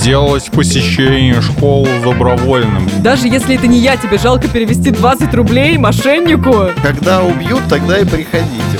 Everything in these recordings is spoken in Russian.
сделать посещение школы добровольным. Даже если это не я, тебе жалко перевести 20 рублей мошеннику? Когда убьют, тогда и приходите.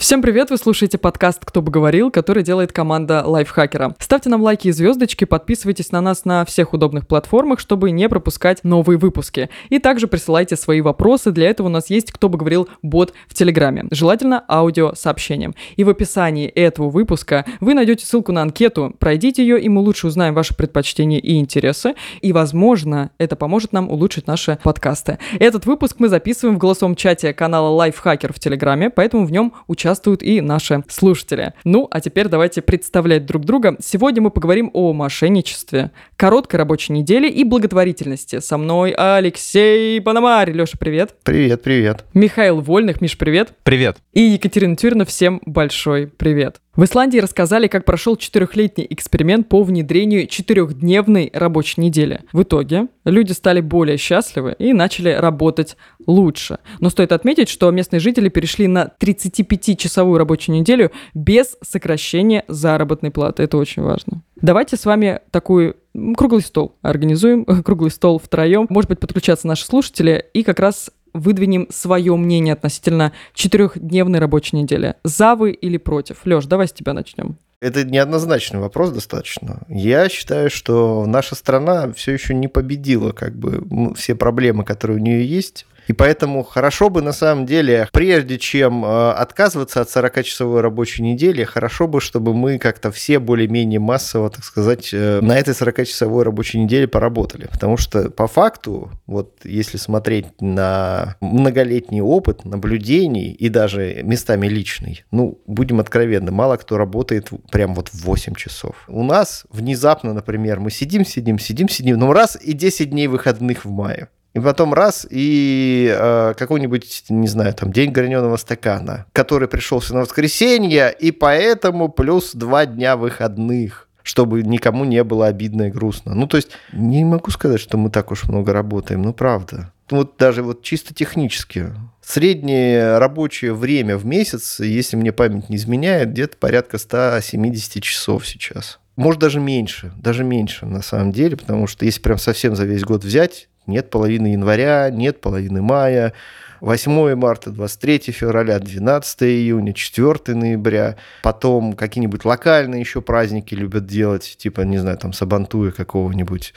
Всем привет, вы слушаете подкаст «Кто бы говорил», который делает команда Лайфхакера. Ставьте нам лайки и звездочки, подписывайтесь на нас на всех удобных платформах, чтобы не пропускать новые выпуски. И также присылайте свои вопросы, для этого у нас есть «Кто бы говорил» бот в Телеграме, желательно аудиосообщением. И в описании этого выпуска вы найдете ссылку на анкету, пройдите ее, и мы лучше узнаем ваши предпочтения и интересы, и, возможно, это поможет нам улучшить наши подкасты. Этот выпуск мы записываем в голосовом чате канала Лайфхакер в Телеграме, поэтому в нем участвуйте участвуют и наши слушатели. Ну, а теперь давайте представлять друг друга. Сегодня мы поговорим о мошенничестве, короткой рабочей неделе и благотворительности. Со мной Алексей Пономарь. Леша, привет. Привет, привет. Михаил Вольных. Миш, привет. Привет. И Екатерина Тюрина. Всем большой привет. В Исландии рассказали, как прошел четырехлетний эксперимент по внедрению четырехдневной рабочей недели. В итоге люди стали более счастливы и начали работать лучше. Но стоит отметить, что местные жители перешли на 35-часовую рабочую неделю без сокращения заработной платы. Это очень важно. Давайте с вами такой круглый стол организуем, круглый стол втроем. Может быть, подключаться наши слушатели и как раз выдвинем свое мнение относительно четырехдневной рабочей недели. За вы или против? Леш, давай с тебя начнем. Это неоднозначный вопрос достаточно. Я считаю, что наша страна все еще не победила как бы все проблемы, которые у нее есть. И поэтому хорошо бы на самом деле, прежде чем э, отказываться от 40-часовой рабочей недели, хорошо бы, чтобы мы как-то все более-менее массово, так сказать, э, на этой 40-часовой рабочей неделе поработали. Потому что по факту, вот если смотреть на многолетний опыт наблюдений и даже местами личный, ну, будем откровенны, мало кто работает прям вот в 8 часов. У нас внезапно, например, мы сидим, сидим, сидим, сидим, ну раз и 10 дней выходных в мае. И потом раз, и э, какой-нибудь, не знаю, там, день граненого стакана, который пришелся на воскресенье, и поэтому плюс два дня выходных чтобы никому не было обидно и грустно. Ну, то есть, не могу сказать, что мы так уж много работаем, ну, правда. Вот даже вот чисто технически. Среднее рабочее время в месяц, если мне память не изменяет, где-то порядка 170 часов сейчас. Может, даже меньше, даже меньше на самом деле, потому что если прям совсем за весь год взять, нет половины января, нет половины мая, 8 марта, 23 февраля, 12 июня, 4 ноября. Потом какие-нибудь локальные еще праздники любят делать, типа, не знаю, там Сабантуя какого-нибудь.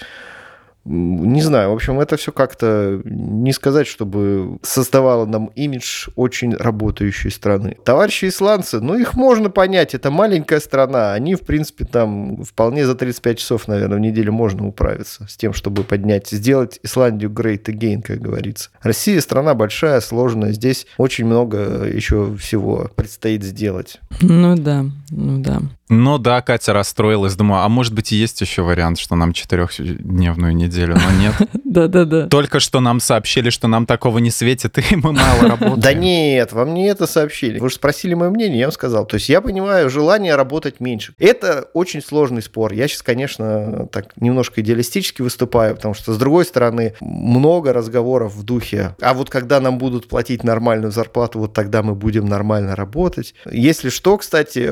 Не знаю, в общем, это все как-то не сказать, чтобы создавало нам имидж очень работающей страны. Товарищи исландцы, ну их можно понять, это маленькая страна, они, в принципе, там вполне за 35 часов, наверное, в неделю можно управиться с тем, чтобы поднять, сделать Исландию great again, как говорится. Россия страна большая, сложная, здесь очень много еще всего предстоит сделать. Ну да, ну да. Ну да, Катя расстроилась. Думаю, а может быть и есть еще вариант, что нам четырехдневную неделю, но нет. Да-да-да. Только что нам сообщили, что нам такого не светит, и мы мало работаем. Да нет, вам не это сообщили. Вы же спросили мое мнение, я вам сказал. То есть я понимаю желание работать меньше. Это очень сложный спор. Я сейчас, конечно, так немножко идеалистически выступаю, потому что, с другой стороны, много разговоров в духе, а вот когда нам будут платить нормальную зарплату, вот тогда мы будем нормально работать. Если что, кстати,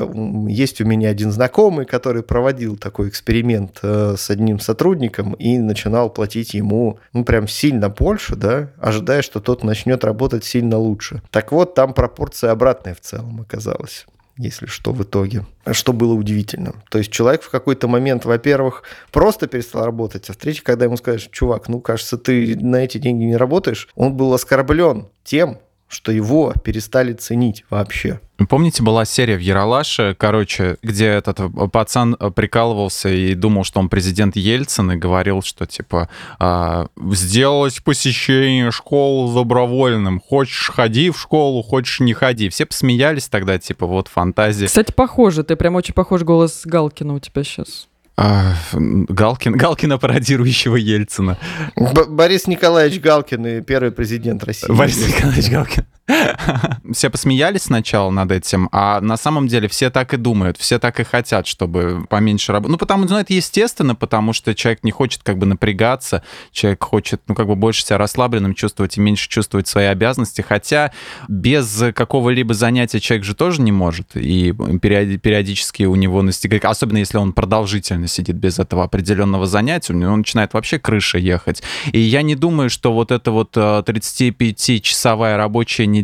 есть у меня один знакомый, который проводил такой эксперимент э, с одним сотрудником и начинал платить ему, ну, прям сильно больше, да, ожидая, что тот начнет работать сильно лучше. Так вот, там пропорция обратная в целом оказалась если что, в итоге. Что было удивительно. То есть человек в какой-то момент, во-первых, просто перестал работать, а в-третьих, когда ему скажешь, чувак, ну, кажется, ты на эти деньги не работаешь, он был оскорблен тем, что его перестали ценить вообще. Помните, была серия в Яралаше, короче, где этот пацан прикалывался и думал, что он президент Ельцин, и говорил, что, типа, а, сделать посещение школы добровольным. Хочешь, ходи в школу, хочешь, не ходи. Все посмеялись тогда, типа, вот фантазия. Кстати, похоже, ты прям очень похож голос Галкина у тебя сейчас. А, Галкин, Галкина пародирующего Ельцина. Б- Борис Николаевич Галкин и первый президент России. Борис Николаевич Галкин. Все посмеялись сначала над этим, а на самом деле все так и думают, все так и хотят, чтобы поменьше работать. Ну, потому что ну, это естественно, потому что человек не хочет как бы напрягаться, человек хочет, ну, как бы больше себя расслабленным чувствовать и меньше чувствовать свои обязанности, хотя без какого-либо занятия человек же тоже не может, и периодически у него настигает, особенно если он продолжительно сидит без этого определенного занятия, у него начинает вообще крыша ехать. И я не думаю, что вот эта вот 35-часовая э, рабочая неделя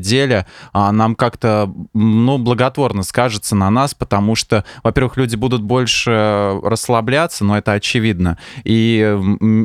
а, нам как-то, ну, благотворно скажется на нас, потому что, во-первых, люди будут больше расслабляться, но это очевидно, и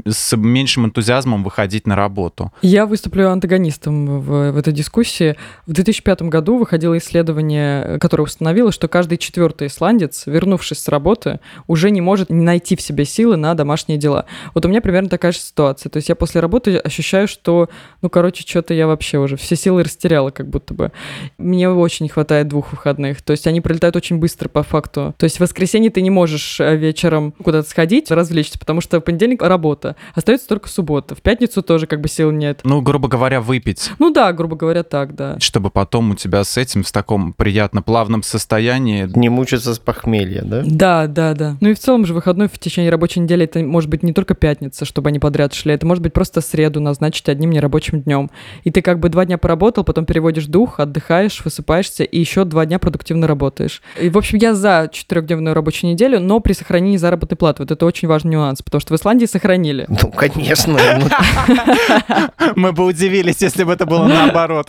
с меньшим энтузиазмом выходить на работу. Я выступлю антагонистом в, в этой дискуссии. В 2005 году выходило исследование, которое установило, что каждый четвертый исландец, вернувшись с работы, уже не может найти в себе силы на домашние дела. Вот у меня примерно такая же ситуация. То есть я после работы ощущаю, что, ну, короче, что-то я вообще уже все силы растеряла как будто бы. Мне очень не хватает двух выходных. То есть они пролетают очень быстро по факту. То есть в воскресенье ты не можешь э, вечером куда-то сходить, развлечься, потому что в понедельник работа. Остается только суббота. В пятницу тоже как бы сил нет. Ну, грубо говоря, выпить. Ну да, грубо говоря, так, да. Чтобы потом у тебя с этим, в таком приятно плавном состоянии... Не мучиться с похмелья, да? Да, да, да. Ну и в целом же выходной в течение рабочей недели это может быть не только пятница, чтобы они подряд шли, это может быть просто среду назначить одним нерабочим днем. И ты как бы два дня поработал, потом переводишь дух, отдыхаешь, высыпаешься и еще два дня продуктивно работаешь. И, в общем, я за четырехдневную рабочую неделю, но при сохранении заработной платы. Вот это очень важный нюанс, потому что в Исландии сохранили. Ну, конечно. Мы бы удивились, если бы это было наоборот.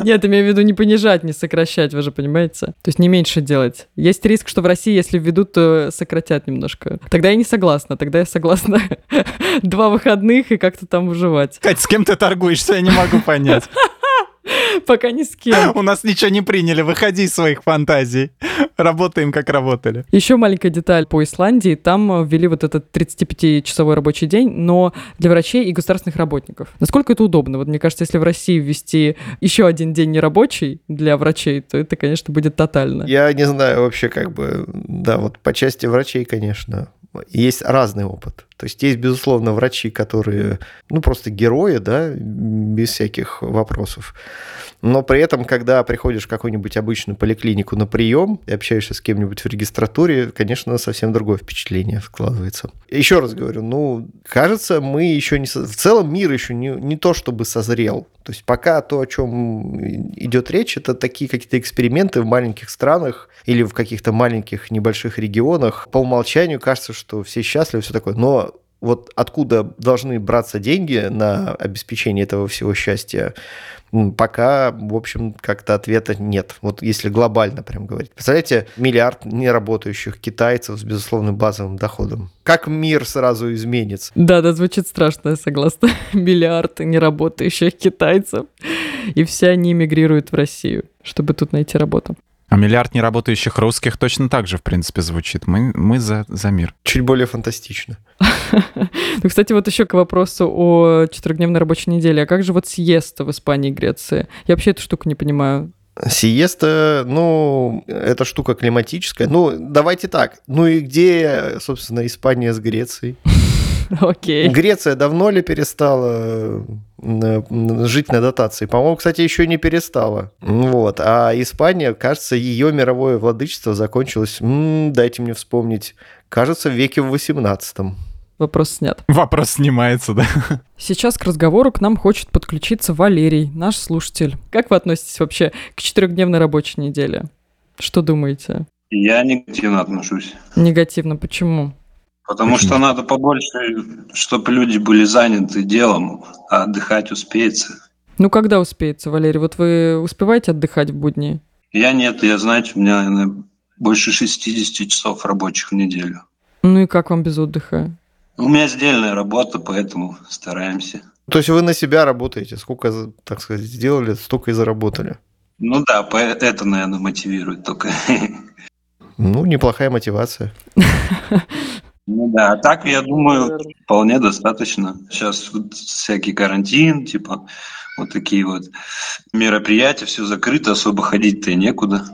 Нет, имею в виду не понижать, не сокращать, вы же понимаете? То есть не меньше делать. Есть риск, что в России, если введут, то сократят немножко. Тогда я не согласна. Тогда я согласна два выходных и как-то там выживать. Кать, с кем ты торгуешься? Я не могу понять. Пока ни с кем. У нас ничего не приняли, выходи из своих фантазий. Работаем, как работали. Еще маленькая деталь по Исландии. Там ввели вот этот 35-часовой рабочий день, но для врачей и государственных работников. Насколько это удобно? Вот мне кажется, если в России ввести еще один день нерабочий для врачей, то это, конечно, будет тотально. Я не знаю вообще как бы, да, вот по части врачей, конечно, есть разный опыт. То есть есть, безусловно, врачи, которые, ну, просто герои, да, без всяких вопросов. Но при этом, когда приходишь в какую-нибудь обычную поликлинику на прием и общаешься с кем-нибудь в регистратуре, конечно, совсем другое впечатление складывается. Еще раз говорю, ну, кажется, мы еще не... В целом мир еще не, не то чтобы созрел. То есть пока то, о чем идет речь, это такие какие-то эксперименты в маленьких странах или в каких-то маленьких небольших регионах. По умолчанию кажется, что все счастливы, все такое. Но вот откуда должны браться деньги на обеспечение этого всего счастья, пока, в общем, как-то ответа нет. Вот если глобально прям говорить. Представляете, миллиард неработающих китайцев с безусловным базовым доходом. Как мир сразу изменится? Да, да, звучит страшно, я согласна. Миллиард неработающих китайцев. И все они мигрируют в Россию, чтобы тут найти работу. А миллиард неработающих русских точно так же, в принципе, звучит. Мы, мы за, за мир. Чуть более фантастично. Ну, кстати, вот еще к вопросу о четырехдневной рабочей неделе. А как же вот съезд в Испании и Греции? Я вообще эту штуку не понимаю. Сиеста, ну, это штука климатическая. Ну, давайте так. Ну и где, собственно, Испания с Грецией? Окей. Греция давно ли перестала жить на дотации? По-моему, кстати, еще не перестала. Вот. А Испания, кажется, ее мировое владычество закончилось, м-м, дайте мне вспомнить, кажется, в веке в 18 Вопрос снят. Вопрос снимается, да. Сейчас к разговору к нам хочет подключиться Валерий, наш слушатель. Как вы относитесь вообще к четырехдневной рабочей неделе? Что думаете? Я негативно отношусь. Негативно. Почему? Потому Почему? что надо побольше, чтобы люди были заняты делом, а отдыхать успеется. Ну, когда успеется, Валерий? Вот вы успеваете отдыхать в будни? Я нет, я, знаете, у меня наверное, больше 60 часов рабочих в неделю. Ну и как вам без отдыха? У меня сдельная работа, поэтому стараемся. То есть вы на себя работаете? Сколько, так сказать, сделали, столько и заработали? Ну да, это, наверное, мотивирует только. Ну, неплохая мотивация. Ну да, а так, я думаю, вполне достаточно. Сейчас вот всякий карантин, типа вот такие вот мероприятия, все закрыто, особо ходить-то и некуда.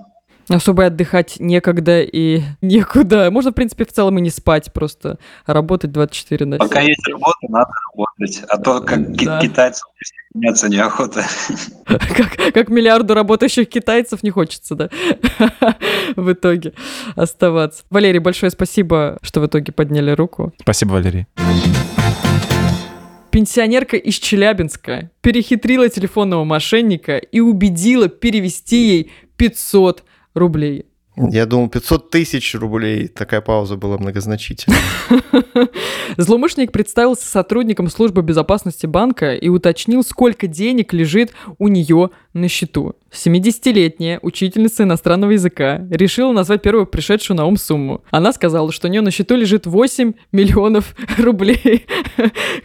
Особо отдыхать некогда и некуда. Можно, в принципе, в целом и не спать, просто работать 24 на 7. Пока есть работа, надо работать. А то, как да. китайцам меняться неохота. Как, как миллиарду работающих китайцев не хочется, да, в итоге оставаться. Валерий, большое спасибо, что в итоге подняли руку. Спасибо, Валерий. Пенсионерка из Челябинска перехитрила телефонного мошенника и убедила перевести ей 500 рублей. Я думал, 500 тысяч рублей. Такая пауза была многозначительная. Злоумышленник представился сотрудником службы безопасности банка и уточнил, сколько денег лежит у нее на счету. 70-летняя учительница иностранного языка решила назвать первую пришедшую на ум сумму. Она сказала, что у нее на счету лежит 8 миллионов рублей,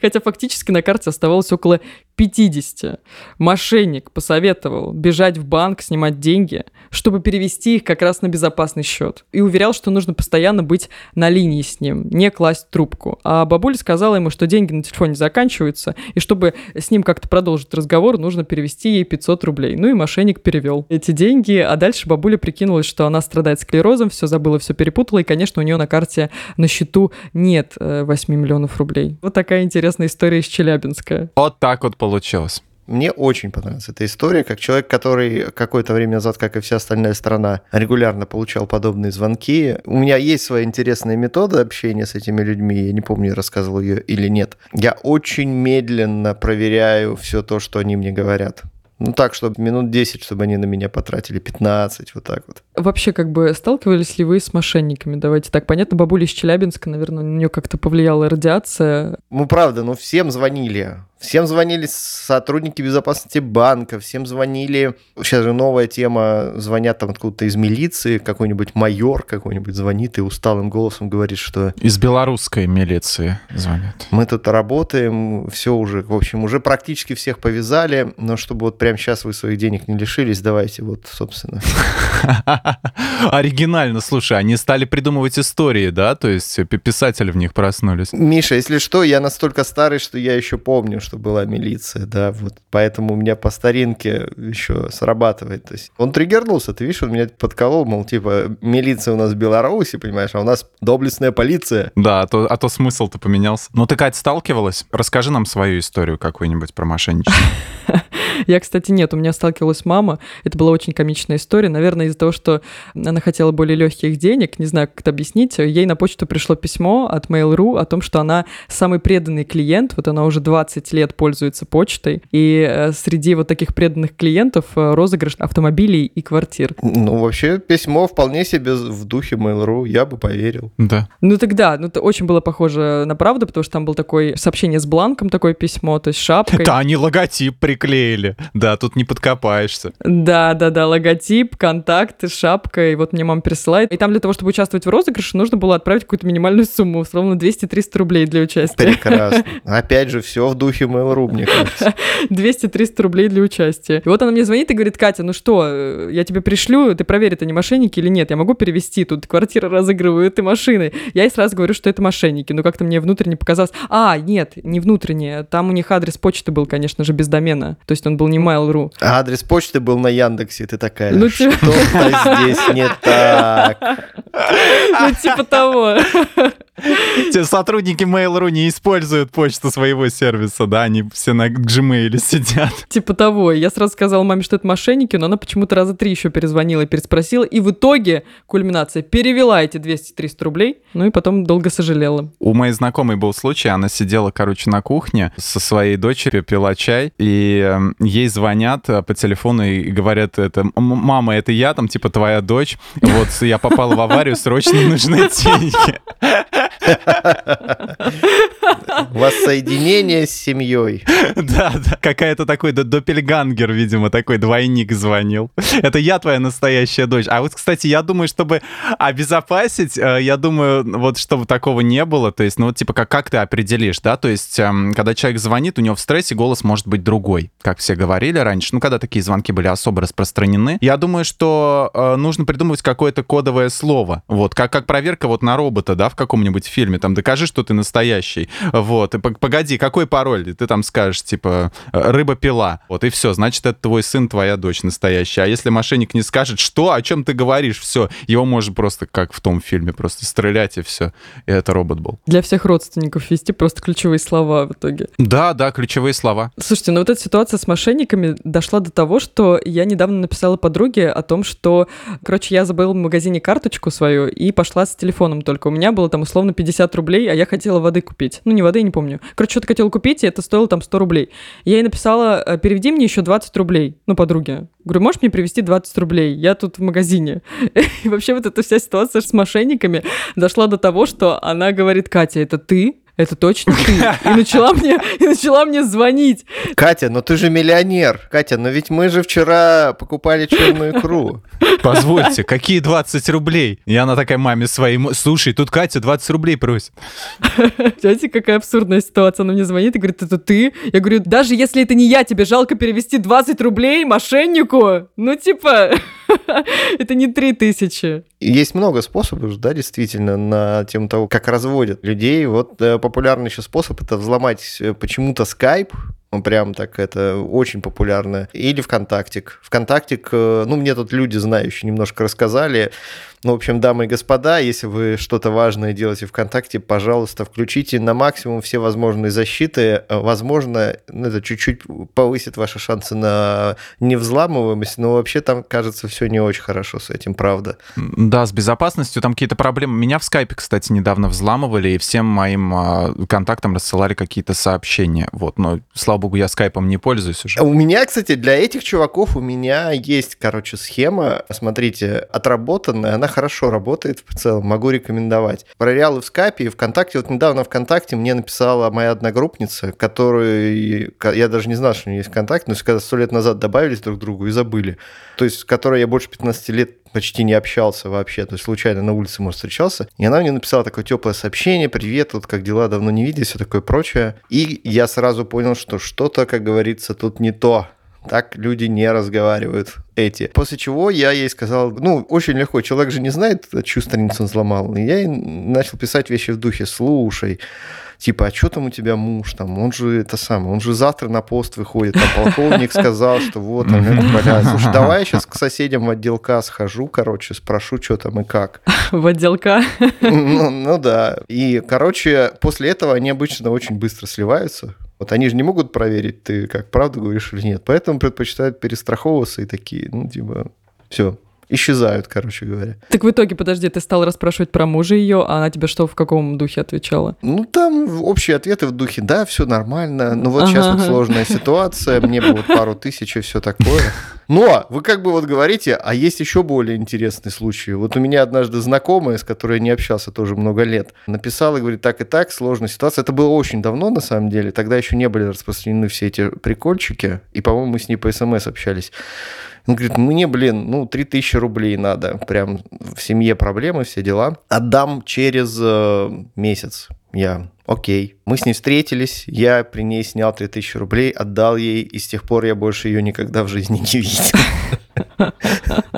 хотя фактически на карте оставалось около 50. Мошенник посоветовал бежать в банк, снимать деньги, чтобы перевести их как раз на безопасный счет. И уверял, что нужно постоянно быть на линии с ним, не класть трубку. А бабуля сказала ему, что деньги на телефоне заканчиваются, и чтобы с ним как-то продолжить разговор, нужно перевести ей 500 рублей. Ну и мошенник перевел эти деньги, а дальше бабуля прикинулась, что она страдает склерозом, все забыла, все перепутала, и, конечно, у нее на карте на счету нет 8 э, миллионов рублей. Вот такая интересная история из Челябинска. Вот так вот получилось. Мне очень понравилась эта история, как человек, который какое-то время назад, как и вся остальная страна, регулярно получал подобные звонки. У меня есть своя интересная метода общения с этими людьми, я не помню, рассказывал ее или нет. Я очень медленно проверяю все то, что они мне говорят. Ну так, чтобы минут 10, чтобы они на меня потратили 15, вот так вот. Вообще, как бы, сталкивались ли вы с мошенниками? Давайте так, понятно, бабуля из Челябинска, наверное, на нее как-то повлияла радиация. Ну, правда, ну всем звонили. Всем звонили сотрудники безопасности банка, всем звонили... Сейчас же новая тема, звонят там откуда-то из милиции, какой-нибудь майор какой-нибудь звонит и усталым голосом говорит, что... Из белорусской милиции звонят. Мы тут работаем, все уже, в общем, уже практически всех повязали, но чтобы вот прямо сейчас вы своих денег не лишились, давайте вот, собственно. Оригинально, слушай, они стали придумывать истории, да? То есть писатели в них проснулись. Миша, если что, я настолько старый, что я еще помню, что была милиция, да, вот поэтому у меня по старинке еще срабатывает. То есть он триггернулся, ты видишь, он меня подколол, мол, типа, милиция у нас в Беларуси, понимаешь, а у нас доблестная полиция. Да, а то, а то смысл-то поменялся. Ну ты, Кать, сталкивалась? Расскажи нам свою историю какую-нибудь про мошенничество. Я, кстати, нет, у меня сталкивалась мама. Это была очень комичная история. Наверное, из-за того, что она хотела более легких денег, не знаю, как это объяснить, ей на почту пришло письмо от Mail.ru о том, что она самый преданный клиент, вот она уже 20 лет пользуется почтой, и э, среди вот таких преданных клиентов э, розыгрыш автомобилей и квартир. Ну, вообще, письмо вполне себе в духе Mail.ru, я бы поверил. Да. Ну, тогда, ну, это очень было похоже на правду, потому что там был такой сообщение с бланком, такое письмо, то есть шапкой. Да, они логотип приклеили. Да, тут не подкопаешься. Да, да, да, логотип, контакты, шапка, и вот мне мама присылает. И там для того, чтобы участвовать в розыгрыше, нужно было отправить какую-то минимальную сумму, условно 200-300 рублей для участия. Прекрасно. Опять же, все в духе Mail.ru, мне кажется. 200-300 рублей для участия. И вот она мне звонит и говорит, Катя, ну что, э, я тебе пришлю, ты проверь, это не мошенники или нет, я могу перевести, тут квартиры разыгрывают и машины. Я ей сразу говорю, что это мошенники, но как-то мне внутренне показалось, а, нет, не внутренне, там у них адрес почты был, конечно же, без домена, то есть он был не Mail.ru. А адрес почты был на Яндексе, ты такая, ну, типа... что-то здесь не так. Ну, типа того. Те сотрудники Mail.ru не используют почту своего сервиса, да, они все на Gmail сидят. Типа того. Я сразу сказала маме, что это мошенники, но она почему-то раза три еще перезвонила и переспросила, и в итоге кульминация перевела эти 200-300 рублей, ну и потом долго сожалела. У моей знакомой был случай, она сидела, короче, на кухне со своей дочерью, пила чай, и эм, ей звонят э, по телефону и говорят, это, мама, это я, там, типа, твоя дочь, вот, я попала в аварию, срочно нужны деньги. У вас соединение с семьей. Да, да. Какая-то такой допельгангер, видимо, такой двойник звонил. Это я твоя настоящая дочь. А вот, кстати, я думаю, чтобы обезопасить, э, я думаю, вот чтобы такого не было, то есть, ну вот типа как, как ты определишь, да, то есть, эм, когда человек звонит, у него в стрессе голос может быть другой, как все говорили раньше, ну когда такие звонки были особо распространены. Я думаю, что э, нужно придумывать какое-то кодовое слово, вот, как, как проверка вот на робота, да, в каком-нибудь фильме, там, докажи, что ты настоящий, вот, ты погоди, какой пароль? И ты там скажешь, типа, рыба-пила. Вот и все, значит, это твой сын, твоя дочь настоящая. А если мошенник не скажет, что, о чем ты говоришь, все, его можно просто, как в том фильме, просто стрелять и все. И это робот был. Для всех родственников вести просто ключевые слова в итоге. Да, да, ключевые слова. Слушайте, ну вот эта ситуация с мошенниками дошла до того, что я недавно написала подруге о том, что, короче, я забыла в магазине карточку свою и пошла с телефоном только. У меня было там условно 50 рублей, а я хотела воды купить. Ну, не воды, я не помню. Короче, что-то хотела купить, и это стоило там 100 рублей. Я ей написала, «Э, переведи мне еще 20 рублей. Ну, подруге. Говорю, можешь мне привезти 20 рублей? Я тут в магазине. И вообще вот эта вся ситуация с мошенниками дошла до того, что она говорит, Катя, это ты? Это точно ты? И начала мне, и начала мне звонить. Катя, но ты же миллионер. Катя, но ведь мы же вчера покупали черную икру. Позвольте, какие 20 рублей? И она такая маме своей, слушай, тут Катя 20 рублей просит. Знаете, какая абсурдная ситуация. Она мне звонит и говорит, это ты? Я говорю, даже если это не я, тебе жалко перевести 20 рублей мошеннику? Ну, типа, это не 3 тысячи. Есть много способов, да, действительно, на тему того, как разводят людей. Вот э, популярный еще способ это взломать э, почему-то Skype, Прям так это очень популярно. Или ВКонтактик. ВКонтактик, э, ну, мне тут люди знающие немножко рассказали. Ну, в общем, дамы и господа, если вы что-то важное делаете ВКонтакте, пожалуйста, включите на максимум все возможные защиты. Возможно, ну, это чуть-чуть повысит ваши шансы на невзламываемость, но вообще там, кажется, все не очень хорошо с этим, правда. Да, с безопасностью там какие-то проблемы. Меня в скайпе, кстати, недавно взламывали, и всем моим а, контактам рассылали какие-то сообщения. Вот, но, слава богу, я скайпом не пользуюсь уже. У меня, кстати, для этих чуваков у меня есть, короче, схема, смотрите, отработанная, она хорошо работает в целом, могу рекомендовать. Проверял и в скайпе, и ВКонтакте. Вот недавно ВКонтакте мне написала моя одногруппница, которую я даже не знал, что у нее есть ВКонтакте, но когда сто лет назад добавились друг к другу и забыли. То есть, с которой я больше 15 лет почти не общался вообще, то есть случайно на улице, может, встречался. И она мне написала такое теплое сообщение, привет, вот как дела, давно не виделись, все такое прочее. И я сразу понял, что что-то, как говорится, тут не то. Так люди не разговаривают эти. После чего я ей сказал, ну, очень легко, человек же не знает, чью страницу он взломал. И я ей начал писать вещи в духе, слушай, типа, а что там у тебя муж, там, он же это самое, он же завтра на пост выходит, там полковник сказал, что вот, там, это валяется. Слушай, давай я сейчас к соседям в отделка схожу, короче, спрошу, что там и как. В отделка? Ну, ну да. И, короче, после этого они обычно очень быстро сливаются. Вот они же не могут проверить, ты как правду говоришь или нет. Поэтому предпочитают перестраховываться и такие, ну, типа, все, исчезают, короче говоря. Так в итоге, подожди, ты стал расспрашивать про мужа ее, а она тебе что, в каком духе отвечала? Ну, там общие ответы в духе, да, все нормально, ну вот ага. сейчас вот сложная ситуация, мне бы вот пару тысяч и все такое. Но вы как бы вот говорите, а есть еще более интересный случай. Вот у меня однажды знакомая, с которой я не общался тоже много лет, написала и говорит, так и так, сложная ситуация. Это было очень давно, на самом деле. Тогда еще не были распространены все эти прикольчики. И, по-моему, мы с ней по СМС общались. Он говорит, мне, блин, ну, 3000 рублей надо. Прям в семье проблемы, все дела. Отдам через э, месяц. Я, окей. Мы с ней встретились, я при ней снял 3000 рублей, отдал ей, и с тех пор я больше ее никогда в жизни не видел.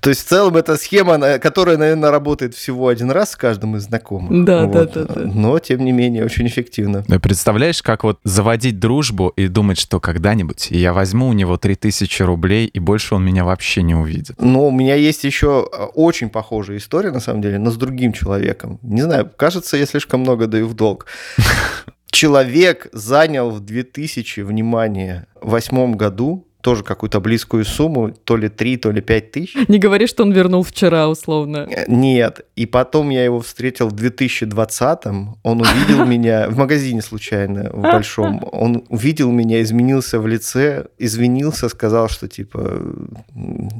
То есть в целом это схема, которая, наверное, работает всего один раз с каждым из знакомых. Да, да, да, да. Но, тем не менее, очень эффективно. Ну, представляешь, как вот заводить дружбу и думать, что когда-нибудь я возьму у него 3000 рублей, и больше он меня вообще не увидит. Ну, у меня есть еще э, очень похожая история, на самом деле, но с другим человеком. Не знаю, кажется, я слишком много даю в долг. Человек занял в 2000, внимание, восьмом году тоже какую-то близкую сумму, то ли 3, то ли 5 тысяч. Не говори, что он вернул вчера, условно. Э, нет. И потом я его встретил в 2020-м. Он увидел меня в магазине случайно, в большом. Он увидел меня, изменился в лице, извинился, сказал, что типа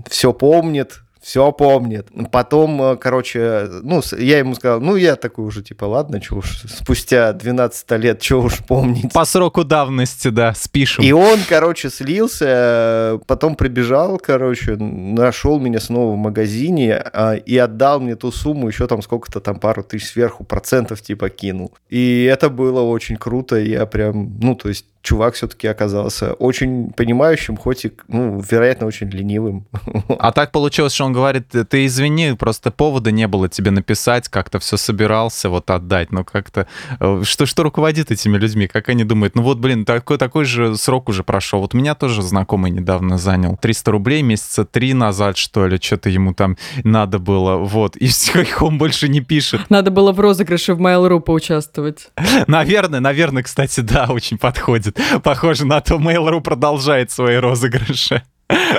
все помнит, все помнит. Потом, э, короче, ну, я ему сказал, ну, я такой уже, типа, ладно, что уж, спустя 12 лет, что уж помнить. По сроку давности, да, спишем. И он, короче, слился, потом прибежал, короче, нашел меня снова в магазине а, и отдал мне ту сумму, еще там сколько-то там пару тысяч сверху процентов, типа, кинул. И это было очень круто, я прям, ну, то есть чувак все-таки оказался очень понимающим, хоть и, ну, вероятно, очень ленивым. А так получилось, что он говорит, ты извини, просто повода не было тебе написать, как-то все собирался вот отдать, но как-то... Э, что, что руководит этими людьми? Как они думают? Ну вот, блин, такой, такой же срок уже прошел. Вот меня тоже знакомый недавно занял. 300 рублей месяца три назад, что ли, что-то ему там надо было. Вот, и все, их он больше не пишет. Надо было в розыгрыше в Mail.ru поучаствовать. Наверное, наверное, кстати, да, очень подходит. Похоже на то, Mail.ru продолжает свои розыгрыши.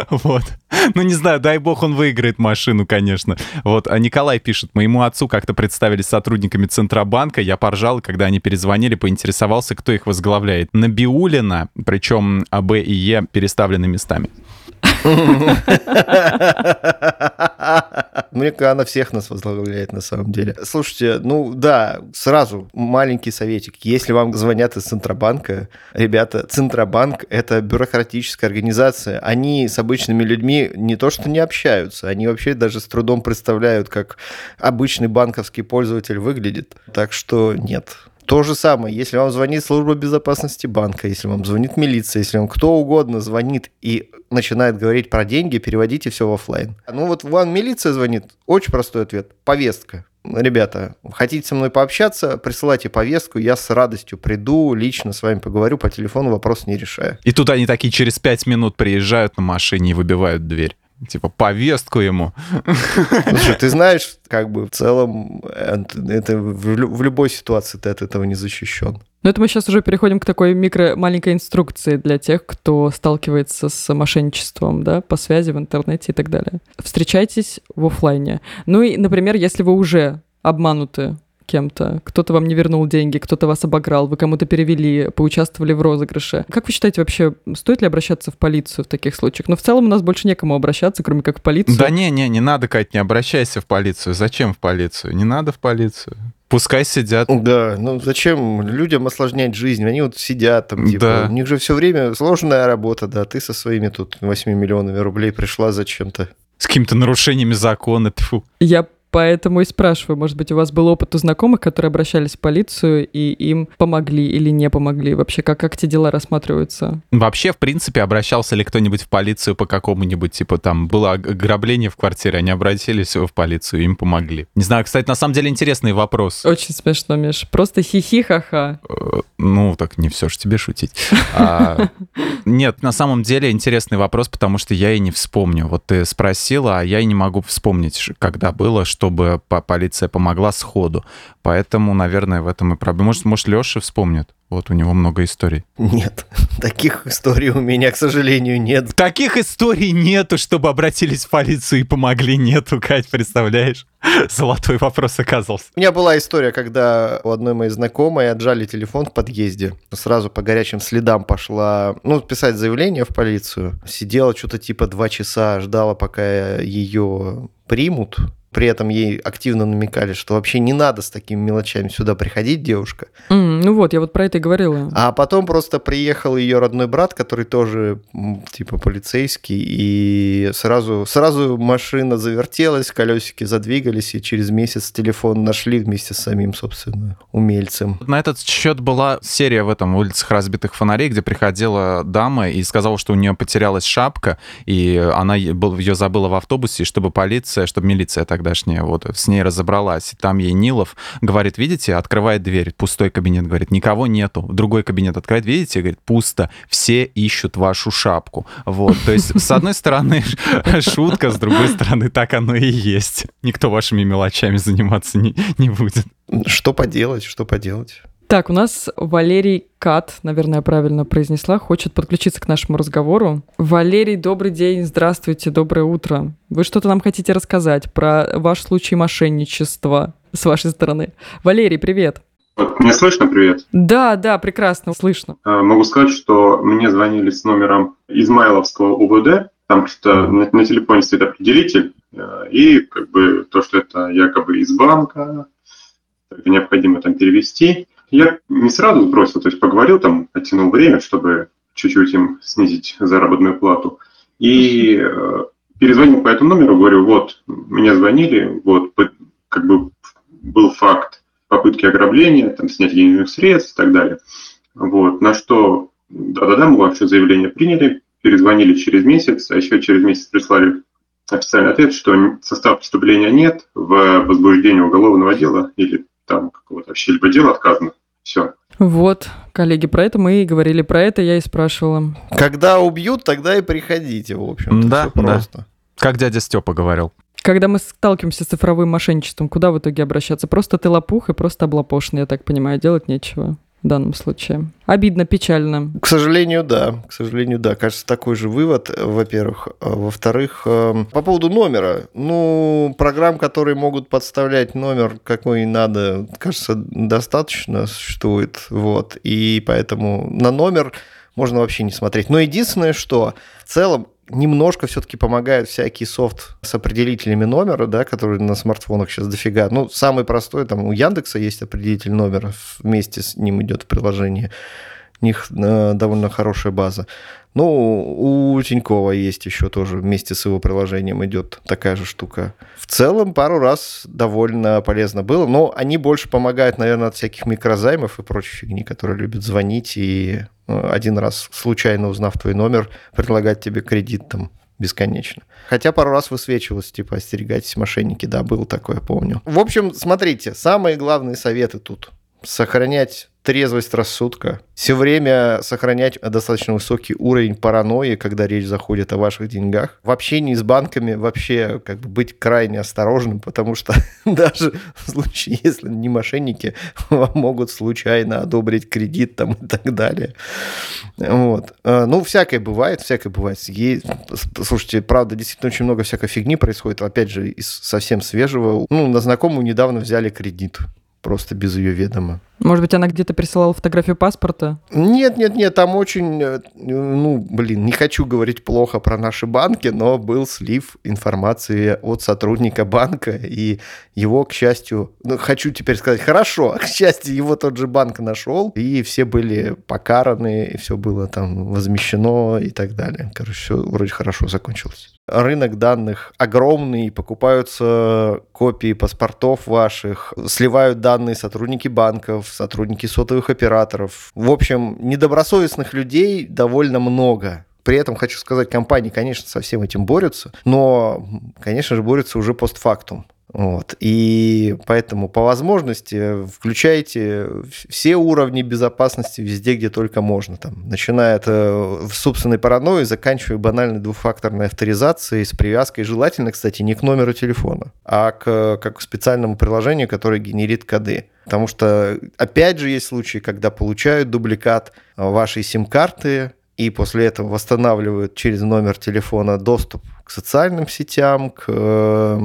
Вот. Ну, не знаю, дай бог он выиграет машину, конечно. Вот. А Николай пишет, моему отцу как-то представились сотрудниками Центробанка. Я поржал, когда они перезвонили, поинтересовался, кто их возглавляет. Набиулина, причем А, Б и Е переставлены местами. Мне она всех нас возглавляет на самом деле. Слушайте, ну да, сразу маленький советик. Если вам звонят из Центробанка, ребята, Центробанк — это бюрократическая организация. Они с обычными людьми не то что не общаются, они вообще даже с трудом представляют, как обычный банковский пользователь выглядит. Так что нет, то же самое, если вам звонит служба безопасности банка, если вам звонит милиция, если вам кто угодно звонит и начинает говорить про деньги, переводите все в офлайн. Ну вот вам милиция звонит, очень простой ответ, повестка. Ребята, хотите со мной пообщаться, присылайте повестку, я с радостью приду, лично с вами поговорю, по телефону вопрос не решаю. И тут они такие через пять минут приезжают на машине и выбивают дверь типа повестку ему. Слушай, ты знаешь, как бы в целом это в, в любой ситуации ты от этого не защищен. Но это мы сейчас уже переходим к такой микро маленькой инструкции для тех, кто сталкивается с мошенничеством, да, по связи в интернете и так далее. Встречайтесь в офлайне. Ну и, например, если вы уже обмануты кем-то, кто-то вам не вернул деньги, кто-то вас обограл, вы кому-то перевели, поучаствовали в розыгрыше. Как вы считаете вообще, стоит ли обращаться в полицию в таких случаях? Но в целом у нас больше некому обращаться, кроме как в полицию. Да не, не, не надо, Кать, не обращайся в полицию. Зачем в полицию? Не надо в полицию. Пускай сидят. Да, ну зачем людям осложнять жизнь? Они вот сидят там, типа, да. у них же все время сложная работа, да, ты со своими тут 8 миллионами рублей пришла зачем-то. С какими-то нарушениями закона, тьфу. Я Поэтому и спрашиваю, может быть, у вас был опыт у знакомых, которые обращались в полицию, и им помогли или не помогли? Вообще, как, как эти дела рассматриваются? Вообще, в принципе, обращался ли кто-нибудь в полицию по какому-нибудь, типа, там, было ограбление в квартире, они обратились в полицию, им помогли. Не знаю, кстати, на самом деле интересный вопрос. Очень смешно, Миш. Просто хихи-ха-ха. Э, ну, так не все же тебе шутить. А, нет, на самом деле интересный вопрос, потому что я и не вспомню. Вот ты спросила, а я и не могу вспомнить, когда было, что чтобы полиция помогла сходу. Поэтому, наверное, в этом и проблема. Может, может Леша вспомнит? Вот у него много историй. Нет, таких историй у меня, к сожалению, нет. Таких историй нету, чтобы обратились в полицию и помогли. Нету, Кать, представляешь? Золотой вопрос оказался. У меня была история, когда у одной моей знакомой отжали телефон в подъезде. Сразу по горячим следам пошла, ну, писать заявление в полицию. Сидела что-то типа два часа, ждала, пока ее примут при этом ей активно намекали, что вообще не надо с такими мелочами сюда приходить, девушка. Mm, ну вот, я вот про это и говорила. А потом просто приехал ее родной брат, который тоже типа полицейский, и сразу, сразу машина завертелась, колесики задвигались, и через месяц телефон нашли вместе с самим, собственно, умельцем. На этот счет была серия в этом улицах разбитых фонарей, где приходила дама и сказала, что у нее потерялась шапка, и она ее забыла в автобусе, чтобы полиция, чтобы милиция так тогдашняя, вот с ней разобралась. И там ей Нилов говорит, видите, открывает дверь, пустой кабинет, говорит, никого нету. Другой кабинет открывает, видите, говорит, пусто, все ищут вашу шапку. Вот, то есть, с одной стороны, шутка, с другой стороны, так оно и есть. Никто вашими мелочами заниматься не, не будет. Что поделать, что поделать? Так, у нас Валерий Кат, наверное, правильно произнесла, хочет подключиться к нашему разговору. Валерий, добрый день, здравствуйте, доброе утро. Вы что-то нам хотите рассказать про ваш случай мошенничества с вашей стороны? Валерий, привет. Вот, мне слышно, привет? Да, да, прекрасно, слышно. А, могу сказать, что мне звонили с номером Измайловского УВД, там что на, на телефоне стоит определитель, э, и как бы то, что это якобы из банка, необходимо там перевести. Я не сразу сбросил, то есть поговорил там, оттянул время, чтобы чуть-чуть им снизить заработную плату. И э, перезвонил по этому номеру, говорю, вот, мне звонили, вот, как бы был факт попытки ограбления, там, снятия денежных средств и так далее. Вот, на что да-да-да, мы вообще заявление приняли, перезвонили через месяц, а еще через месяц прислали официальный ответ, что состав преступления нет, в возбуждении уголовного дела или там какого-то вообще либо дела отказано. Все. Вот, коллеги, про это мы и говорили, про это я и спрашивала. Когда убьют, тогда и приходите, в общем. Да, просто. да. Как дядя Степа говорил. Когда мы сталкиваемся с цифровым мошенничеством, куда в итоге обращаться? Просто ты лопух и просто облапошный, я так понимаю, делать нечего в данном случае. Обидно, печально. К сожалению, да. К сожалению, да. Кажется, такой же вывод, во-первых. А Во-вторых, э, по поводу номера. Ну, программ, которые могут подставлять номер, какой надо, кажется, достаточно существует. Вот. И поэтому на номер можно вообще не смотреть. Но единственное, что в целом немножко все-таки помогает всякий софт с определителями номера, да, который на смартфонах сейчас дофига. Ну, самый простой, там у Яндекса есть определитель номера, вместе с ним идет приложение. Них э, довольно хорошая база. Ну, у Тинькова есть еще тоже вместе с его приложением идет такая же штука. В целом, пару раз довольно полезно было, но они больше помогают, наверное, от всяких микрозаймов и прочей фигни, которые любят звонить и э, один раз, случайно узнав твой номер, предлагать тебе кредит там бесконечно. Хотя пару раз высвечивалось, типа, остерегайтесь, мошенники, да, был такое, помню. В общем, смотрите, самые главные советы тут. Сохранять трезвость рассудка, все время сохранять достаточно высокий уровень паранойи, когда речь заходит о ваших деньгах. В общении с банками вообще как бы быть крайне осторожным, потому что даже в случае, если не мошенники, вам могут случайно одобрить кредит там и так далее. Вот. А, Ну, всякое бывает, всякое бывает. Есть- Слушайте, правда, действительно очень много всякой фигни происходит. Опять же, из совсем свежего. Ну, на знакомую недавно взяли кредит. Просто без ее ведома. Может быть, она где-то присылала фотографию паспорта? Нет, нет, нет, там очень, э, ну, блин, не хочу говорить плохо про наши банки, но был слив информации от сотрудника банка, и его, к счастью, ну, хочу теперь сказать, хорошо, к счастью, его тот же банк нашел, и все были покараны, и все было там возмещено и так далее. Короче, все вроде хорошо закончилось. Рынок данных огромный, покупаются копии паспортов ваших, сливают данные сотрудники банков, сотрудники сотовых операторов. В общем, недобросовестных людей довольно много. При этом хочу сказать, компании, конечно, со всем этим борются, но, конечно же, борются уже постфактум. Вот. И поэтому по возможности включайте все уровни безопасности везде, где только можно. Там, начиная от э, собственной паранойи, заканчивая банальной двухфакторной авторизацией с привязкой, желательно, кстати, не к номеру телефона, а к, как к специальному приложению, которое генерит коды. Потому что, опять же, есть случаи, когда получают дубликат вашей сим-карты, и после этого восстанавливают через номер телефона доступ социальным сетям, к э,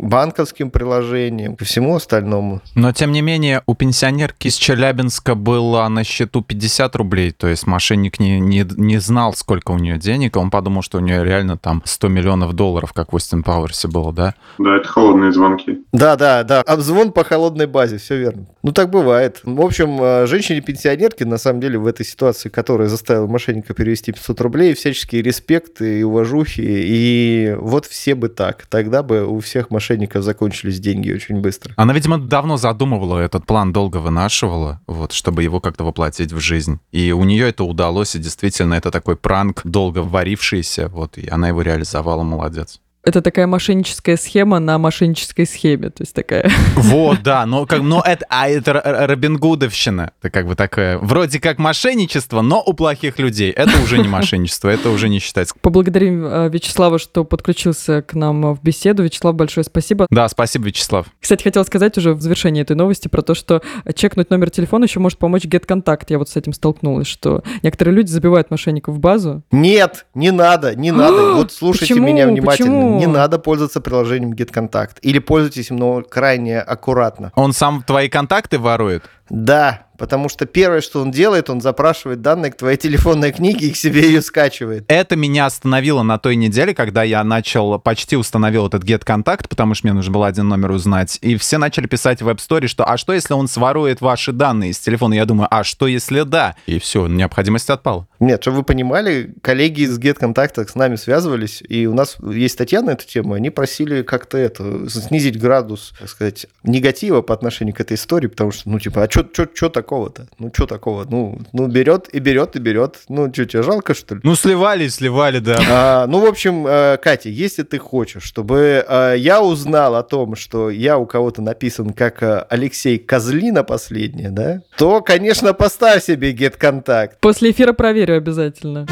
банковским приложениям, ко всему остальному. Но, тем не менее, у пенсионерки из Челябинска было на счету 50 рублей, то есть мошенник не, не, не знал, сколько у нее денег, он подумал, что у нее реально там 100 миллионов долларов, как в Остин Пауэрсе было, да? Да, это холодные звонки. Да, да, да. Обзвон по холодной базе, все верно. Ну, так бывает. В общем, э, женщине-пенсионерке, на самом деле, в этой ситуации, которая заставила мошенника перевести 500 рублей, всяческие респекты и уважухи, и вот все бы так. Тогда бы у всех мошенников закончились деньги очень быстро. Она, видимо, давно задумывала этот план, долго вынашивала, вот, чтобы его как-то воплотить в жизнь. И у нее это удалось, и действительно, это такой пранк, долго варившийся, вот, и она его реализовала, молодец. Это такая мошенническая схема на мошеннической схеме, то есть такая... Вот, да, но, как, но это, а это Робин Гудовщина. Это как бы такое, вроде как мошенничество, но у плохих людей. Это уже не мошенничество, это уже не считается. Поблагодарим э, Вячеслава, что подключился к нам в беседу. Вячеслав, большое спасибо. Да, спасибо, Вячеслав. Кстати, хотел сказать уже в завершении этой новости про то, что чекнуть номер телефона еще может помочь GetContact. Я вот с этим столкнулась, что некоторые люди забивают мошенников в базу. Нет, не надо, не надо. Вот слушайте Почему? меня внимательно. Почему? Не надо пользоваться приложением GetContact. Или пользуйтесь им, но крайне аккуратно. Он сам твои контакты ворует? Да, потому что первое, что он делает, он запрашивает данные к твоей телефонной книге и к себе ее скачивает. Это меня остановило на той неделе, когда я начал, почти установил этот Get Contact, потому что мне нужно было один номер узнать. И все начали писать в Web Store, что а что, если он сворует ваши данные из телефона? Я думаю, а что, если да? И все, необходимость отпала. Нет, чтобы вы понимали, коллеги из GetContact с нами связывались, и у нас есть статья на эту тему, они просили как-то это, снизить градус, так сказать, негатива по отношению к этой истории, потому что, ну, типа, а что такого? такого-то? Ну, что такого? Ну, ну, берет и берет и берет. Ну, что, тебе жалко, что ли? Ну, сливали, сливали, да. А, ну, в общем, э, Катя, если ты хочешь, чтобы э, я узнал о том, что я у кого-то написан как э, Алексей Козлина последнее, да, то, конечно, поставь себе get-контакт. После эфира проверю обязательно.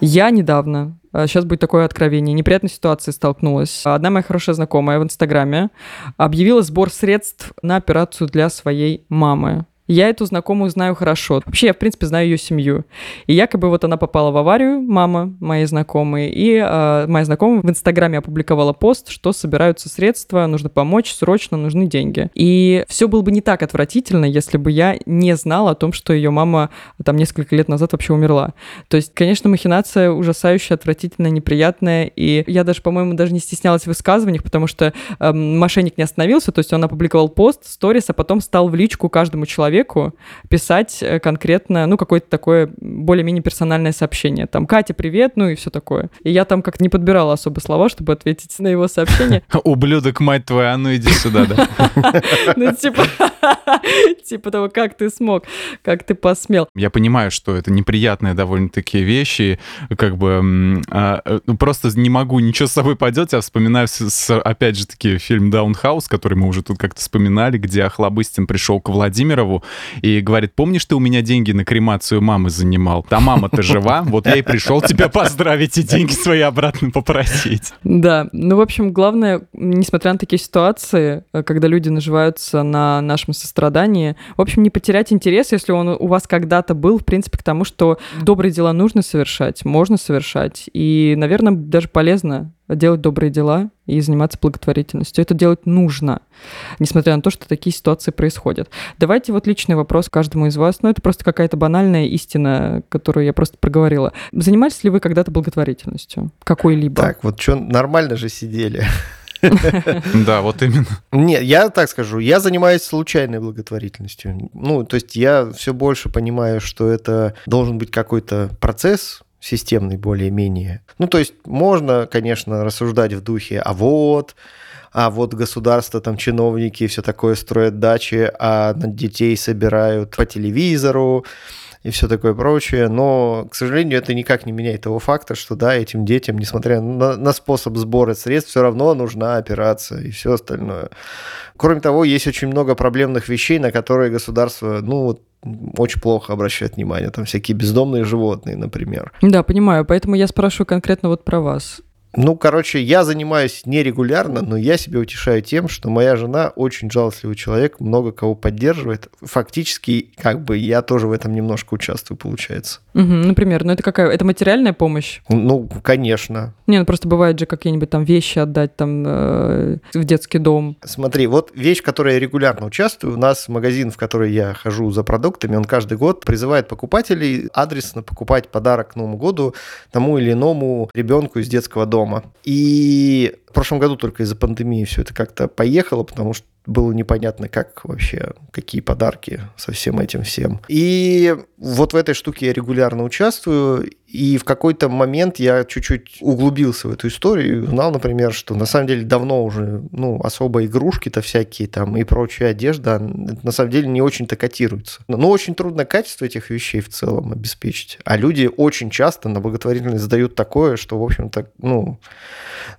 Я недавно Сейчас будет такое откровение. Неприятной ситуации столкнулась. Одна моя хорошая знакомая в Инстаграме объявила сбор средств на операцию для своей мамы. Я эту знакомую знаю хорошо. Вообще, я, в принципе, знаю ее семью. И якобы вот она попала в аварию, мама моей знакомой, и э, моя знакомая в Инстаграме опубликовала пост, что собираются средства, нужно помочь, срочно нужны деньги. И все было бы не так отвратительно, если бы я не знала о том, что ее мама там несколько лет назад вообще умерла. То есть, конечно, махинация ужасающая, отвратительная, неприятная, и я даже, по-моему, даже не стеснялась в высказываниях, потому что э, мошенник не остановился, то есть он опубликовал пост, сторис, а потом стал в личку каждому человеку человеку писать э, конкретно, ну, какое-то такое более-менее персональное сообщение. Там, Катя, привет, ну и все такое. И я там как-то не подбирала особо слова, чтобы ответить на его сообщение. Ублюдок, мать твоя, ну иди сюда, да. Ну, типа, типа того, как ты смог, как ты посмел. Я понимаю, что это неприятные довольно-таки вещи, как бы а, э, ну, просто не могу ничего с собой поделать. Я вспоминаю, опять же таки, фильм «Даунхаус», который мы уже тут как-то вспоминали, где Охлобыстин пришел к Владимирову и говорит, помнишь, ты у меня деньги на кремацию мамы занимал? Да мама-то жива, вот я и пришел тебя поздравить и деньги свои обратно попросить. Да, ну, в общем, главное, несмотря на такие ситуации, э, когда люди наживаются на нашем сострадании, в общем, не потерять интерес, если он у вас когда-то был, в принципе, к тому, что добрые дела нужно совершать, можно совершать, и, наверное, даже полезно делать добрые дела и заниматься благотворительностью. Это делать нужно, несмотря на то, что такие ситуации происходят. Давайте вот личный вопрос каждому из вас. Ну, это просто какая-то банальная истина, которую я просто проговорила. Занимались ли вы когда-то благотворительностью? Какой-либо? Так, вот что, нормально же сидели. Да, вот именно. Нет, я так скажу, я занимаюсь случайной благотворительностью. Ну, то есть я все больше понимаю, что это должен быть какой-то процесс, системный более-менее. Ну, то есть можно, конечно, рассуждать в духе, а вот, а вот государство, там чиновники все такое строят дачи, а детей собирают по телевизору и все такое прочее. Но, к сожалению, это никак не меняет того факта, что да, этим детям, несмотря на, на способ сбора средств, все равно нужна операция и все остальное. Кроме того, есть очень много проблемных вещей, на которые государство, ну, вот очень плохо обращает внимание. Там всякие бездомные животные, например. Да, понимаю. Поэтому я спрашиваю конкретно вот про вас. Ну, короче, я занимаюсь нерегулярно, но я себя утешаю тем, что моя жена очень жалостливый человек, много кого поддерживает. Фактически, как бы я тоже в этом немножко участвую, получается. Угу, например, ну это какая? Это материальная помощь? Ну, конечно. Не, ну просто бывает же какие-нибудь там вещи отдать там э, в детский дом. Смотри, вот вещь, в которой я регулярно участвую, у нас магазин, в который я хожу за продуктами, он каждый год призывает покупателей адресно покупать подарок к Новому году тому или иному ребенку из детского дома дома. И в прошлом году только из-за пандемии все это как-то поехало, потому что было непонятно, как вообще, какие подарки со всем этим всем. И вот в этой штуке я регулярно участвую, и в какой-то момент я чуть-чуть углубился в эту историю и узнал, например, что на самом деле давно уже, ну, особо игрушки-то всякие там и прочая одежда на самом деле не очень-то котируются. Но очень трудно качество этих вещей в целом обеспечить. А люди очень часто на благотворительность задают такое, что, в общем-то, ну,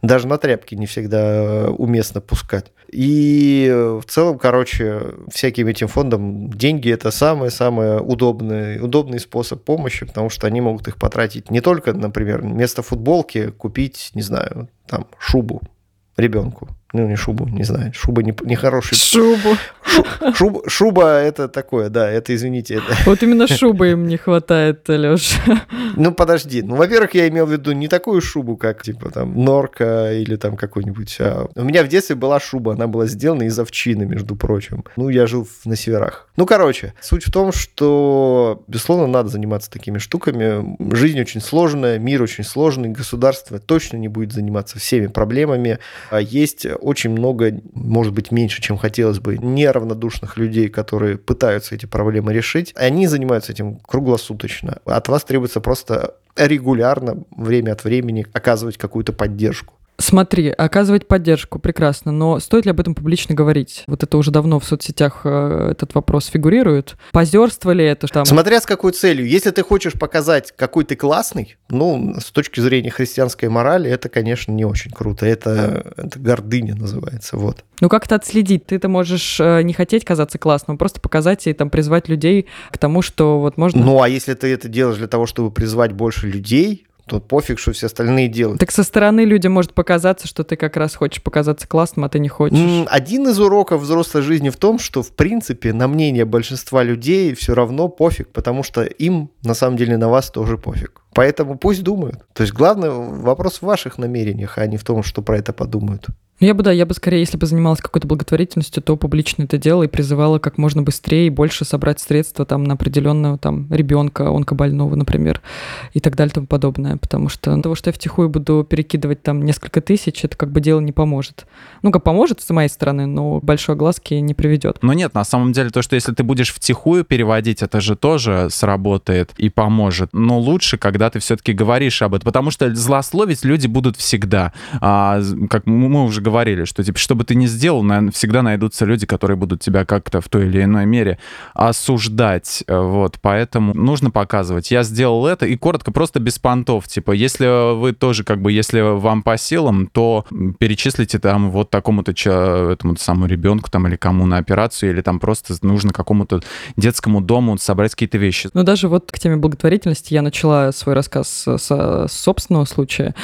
даже на тряпки не всегда уместно пускать. И в целом, короче, всяким этим фондам деньги – это самый-самый удобный, удобный способ помощи, потому что они могут их потратить не только, например, вместо футболки купить, не знаю, там, шубу ребенку ну, не шубу, не знаю. Шуба не, не хороший. Шубу. Шу, шуб, шуба это такое, да, это, извините. Это... Вот именно шубы им не хватает, Леша. Ну, подожди. Ну, во-первых, я имел в виду не такую шубу, как, типа, там, норка или там какой-нибудь. А... У меня в детстве была шуба, она была сделана из овчины, между прочим. Ну, я жил на северах. Ну, короче, суть в том, что, безусловно, надо заниматься такими штуками. Жизнь очень сложная, мир очень сложный, государство точно не будет заниматься всеми проблемами. А есть очень много, может быть, меньше, чем хотелось бы, неравнодушных людей, которые пытаются эти проблемы решить. Они занимаются этим круглосуточно. От вас требуется просто регулярно, время от времени, оказывать какую-то поддержку. Смотри, оказывать поддержку прекрасно, но стоит ли об этом публично говорить? Вот это уже давно в соцсетях э, этот вопрос фигурирует. Позерство ли это там? Смотря с какой целью. Если ты хочешь показать, какой ты классный, ну, с точки зрения христианской морали, это, конечно, не очень круто. Это, это гордыня называется, вот. Ну как это отследить? Ты-то можешь э, не хотеть казаться классным, просто показать и там призвать людей к тому, что вот можно... Ну а если ты это делаешь для того, чтобы призвать больше людей, то пофиг, что все остальные делают. Так со стороны людям может показаться, что ты как раз хочешь показаться классным, а ты не хочешь. Один из уроков взрослой жизни в том, что, в принципе, на мнение большинства людей все равно пофиг, потому что им, на самом деле, на вас тоже пофиг. Поэтому пусть думают. То есть главный вопрос в ваших намерениях, а не в том, что про это подумают. Ну, я бы, да, я бы скорее, если бы занималась какой-то благотворительностью, то публично это делала и призывала как можно быстрее и больше собрать средства там на определенного там ребенка, онкобольного, например, и так далее и тому подобное. Потому что того, что я втихую буду перекидывать там несколько тысяч, это как бы дело не поможет. Ну, как поможет с моей стороны, но большой глазки не приведет. Но нет, на самом деле то, что если ты будешь втихую переводить, это же тоже сработает и поможет. Но лучше, когда ты все-таки говоришь об этом, потому что злословить люди будут всегда. А, как мы уже говорили, что типа, что бы ты ни сделал, наверное, всегда найдутся люди, которые будут тебя как-то в той или иной мере осуждать. Вот, поэтому нужно показывать. Я сделал это, и коротко, просто без понтов. Типа, если вы тоже, как бы, если вам по силам, то перечислите там вот такому-то этому самому ребенку там или кому на операцию, или там просто нужно какому-то детскому дому собрать какие-то вещи. Ну, даже вот к теме благотворительности я начала свой рассказ с, с собственного случая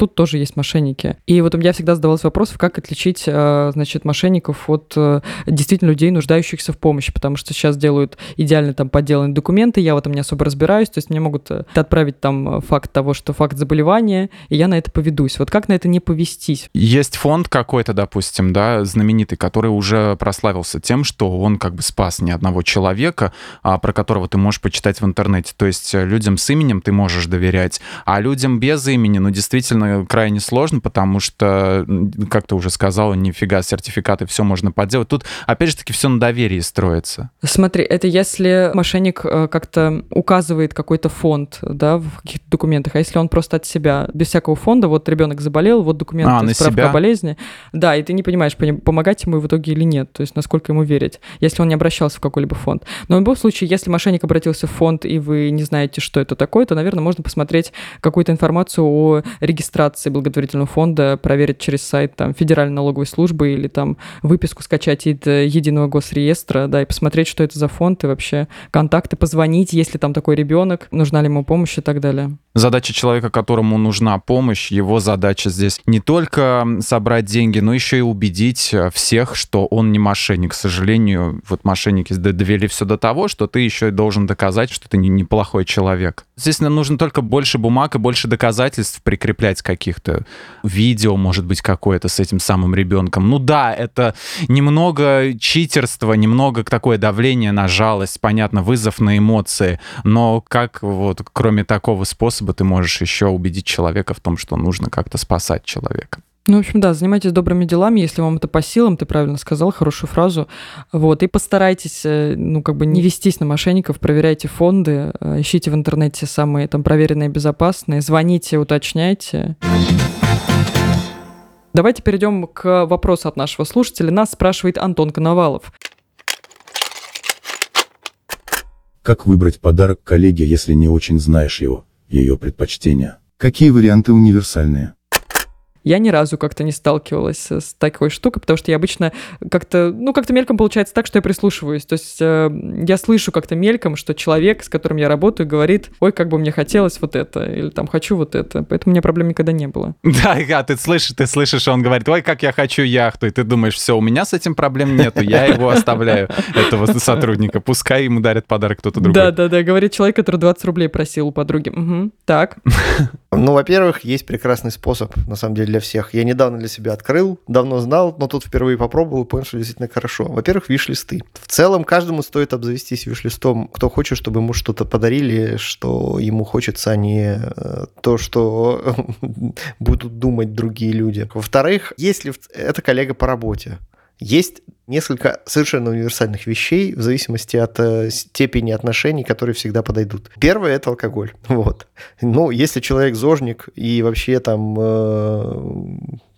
тут тоже есть мошенники. И вот у меня всегда задавался вопрос, как отличить, э, значит, мошенников от э, действительно людей, нуждающихся в помощи, потому что сейчас делают идеально там подделанные документы, я в этом не особо разбираюсь, то есть мне могут э, отправить там факт того, что факт заболевания, и я на это поведусь. Вот как на это не повестись? Есть фонд какой-то, допустим, да, знаменитый, который уже прославился тем, что он как бы спас ни одного человека, а, про которого ты можешь почитать в интернете. То есть людям с именем ты можешь доверять, а людям без имени, ну, действительно, крайне сложно, потому что, как ты уже сказала, нифига, сертификаты, все можно подделать. Тут, опять же таки, все на доверии строится. Смотри, это если мошенник э, как-то указывает какой-то фонд, да, в каких-то документах, а если он просто от себя, без всякого фонда, вот ребенок заболел, вот документы, а, справка себя? о болезни, да, и ты не понимаешь, помогать ему в итоге или нет, то есть насколько ему верить, если он не обращался в какой-либо фонд. Но в любом случае, если мошенник обратился в фонд, и вы не знаете, что это такое, то, наверное, можно посмотреть какую-то информацию о регистрации регистрации благотворительного фонда проверить через сайт там, Федеральной налоговой службы или там выписку скачать из э, единого госреестра, да, и посмотреть, что это за фонд и вообще контакты, позвонить, если там такой ребенок, нужна ли ему помощь и так далее. Задача человека, которому нужна помощь, его задача здесь не только собрать деньги, но еще и убедить э, всех, что он не мошенник. К сожалению, вот мошенники довели все до того, что ты еще и должен доказать, что ты неплохой человек. Здесь нам нужно только больше бумаг и больше доказательств прикреплять каких-то. Видео, может быть, какое-то с этим самым ребенком. Ну да, это немного читерство, немного такое давление на жалость, понятно, вызов на эмоции. Но как вот кроме такого способа ты можешь еще убедить человека в том, что нужно как-то спасать человека? Ну, в общем, да, занимайтесь добрыми делами, если вам это по силам, ты правильно сказал, хорошую фразу. Вот, и постарайтесь, э, ну, как бы не вестись на мошенников, проверяйте фонды, э, ищите в интернете самые там проверенные, безопасные, звоните, уточняйте. Давайте перейдем к вопросу от нашего слушателя. Нас спрашивает Антон Коновалов. Как выбрать подарок коллеге, если не очень знаешь его, ее предпочтения? Какие варианты универсальные? Я ни разу как-то не сталкивалась с такой штукой, потому что я обычно как-то, ну, как-то мельком получается так, что я прислушиваюсь. То есть э, я слышу как-то мельком, что человек, с которым я работаю, говорит, ой, как бы мне хотелось вот это, или там хочу вот это. Поэтому у меня проблем никогда не было. Да, да, ты слышишь, ты слышишь, он говорит, ой, как я хочу яхту, и ты думаешь, все, у меня с этим проблем нету, я его оставляю, этого сотрудника, пускай ему дарит подарок кто-то другой. Да, да, да, говорит человек, который 20 рублей просил у подруги. Угу. Так. Ну, во-первых, есть прекрасный способ, на самом деле, для всех. Я недавно для себя открыл, давно знал, но тут впервые попробовал и понял, что действительно хорошо. Во-первых, виш-листы. В целом, каждому стоит обзавестись виш-листом, кто хочет, чтобы ему что-то подарили, что ему хочется, а не э, то, что будут думать другие люди. Во-вторых, если это коллега по работе, есть несколько совершенно универсальных вещей в зависимости от э, степени отношений, которые всегда подойдут. Первое – это алкоголь. Вот. Ну, если человек зожник и вообще там э,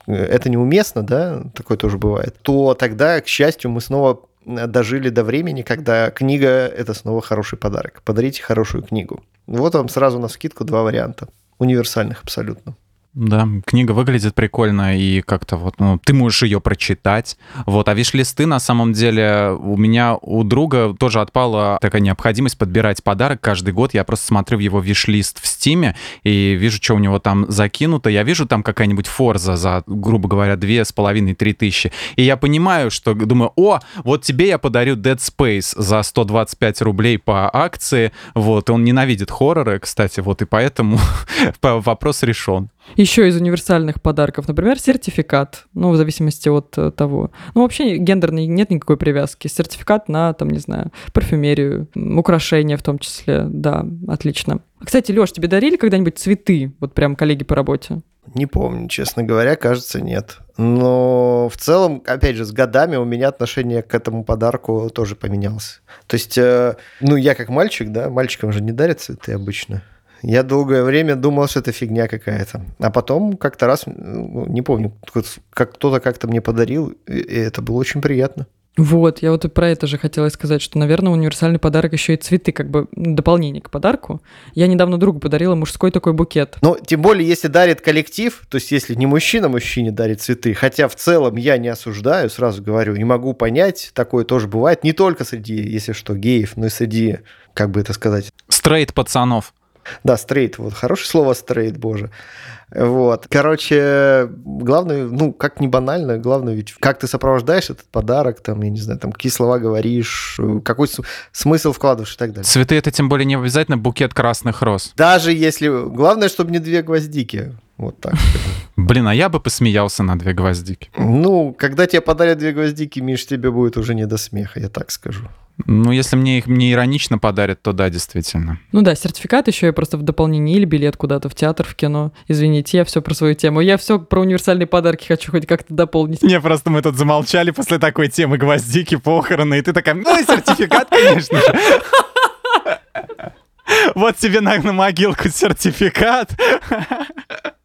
это неуместно, да, такое тоже бывает, то тогда, к счастью, мы снова дожили до времени, когда книга – это снова хороший подарок. Подарите хорошую книгу. Вот вам сразу на скидку два варианта. Универсальных абсолютно. Да, книга выглядит прикольно, и как-то вот, ну, ты можешь ее прочитать. Вот, а виш-листы, на самом деле, у меня, у друга тоже отпала такая необходимость подбирать подарок каждый год. Я просто смотрю в его виш-лист в Стиме и вижу, что у него там закинуто. Я вижу там какая-нибудь Форза за, грубо говоря, две с половиной, три тысячи. И я понимаю, что думаю, о, вот тебе я подарю Dead Space за 125 рублей по акции. Вот, он ненавидит хорроры, кстати, вот, и поэтому вопрос решен. Еще из универсальных подарков, например, сертификат, ну, в зависимости от э, того. Ну, вообще гендерной нет никакой привязки. Сертификат на, там, не знаю, парфюмерию, украшения в том числе, да, отлично. Кстати, Леш, тебе дарили когда-нибудь цветы, вот прям коллеги по работе? Не помню, честно говоря, кажется, нет. Но в целом, опять же, с годами у меня отношение к этому подарку тоже поменялось. То есть, э, ну, я как мальчик, да, мальчикам же не дарят цветы обычно. Я долгое время думал, что это фигня какая-то. А потом как-то раз, ну, не помню, как кто-то как-то мне подарил, и это было очень приятно. Вот, я вот и про это же хотела сказать, что, наверное, универсальный подарок еще и цветы, как бы дополнение к подарку. Я недавно другу подарила мужской такой букет. Ну, тем более, если дарит коллектив, то есть если не мужчина мужчине дарит цветы, хотя в целом я не осуждаю, сразу говорю, не могу понять, такое тоже бывает, не только среди, если что, геев, но и среди, как бы это сказать... Стрейт пацанов. Да, стрейт, вот хорошее слово стрейт, боже. Вот. Короче, главное, ну, как не банально, главное ведь, как ты сопровождаешь этот подарок, там, я не знаю, там, какие слова говоришь, какой смысл вкладываешь и так далее. Цветы это тем более не обязательно букет красных роз. Даже если... Главное, чтобы не две гвоздики. Вот так. Блин, а я бы посмеялся на две гвоздики. Ну, когда тебе подарят две гвоздики, Миш, тебе будет уже не до смеха, я так скажу. Ну, если мне их не иронично подарят, то да, действительно. Ну да, сертификат еще и просто в дополнение или билет куда-то в театр, в кино. Извините, я все про свою тему. Я все про универсальные подарки хочу хоть как-то дополнить. Не, просто мы тут замолчали после такой темы гвоздики, похороны, и ты такая, ну и сертификат, конечно же. Вот тебе на, на могилку сертификат.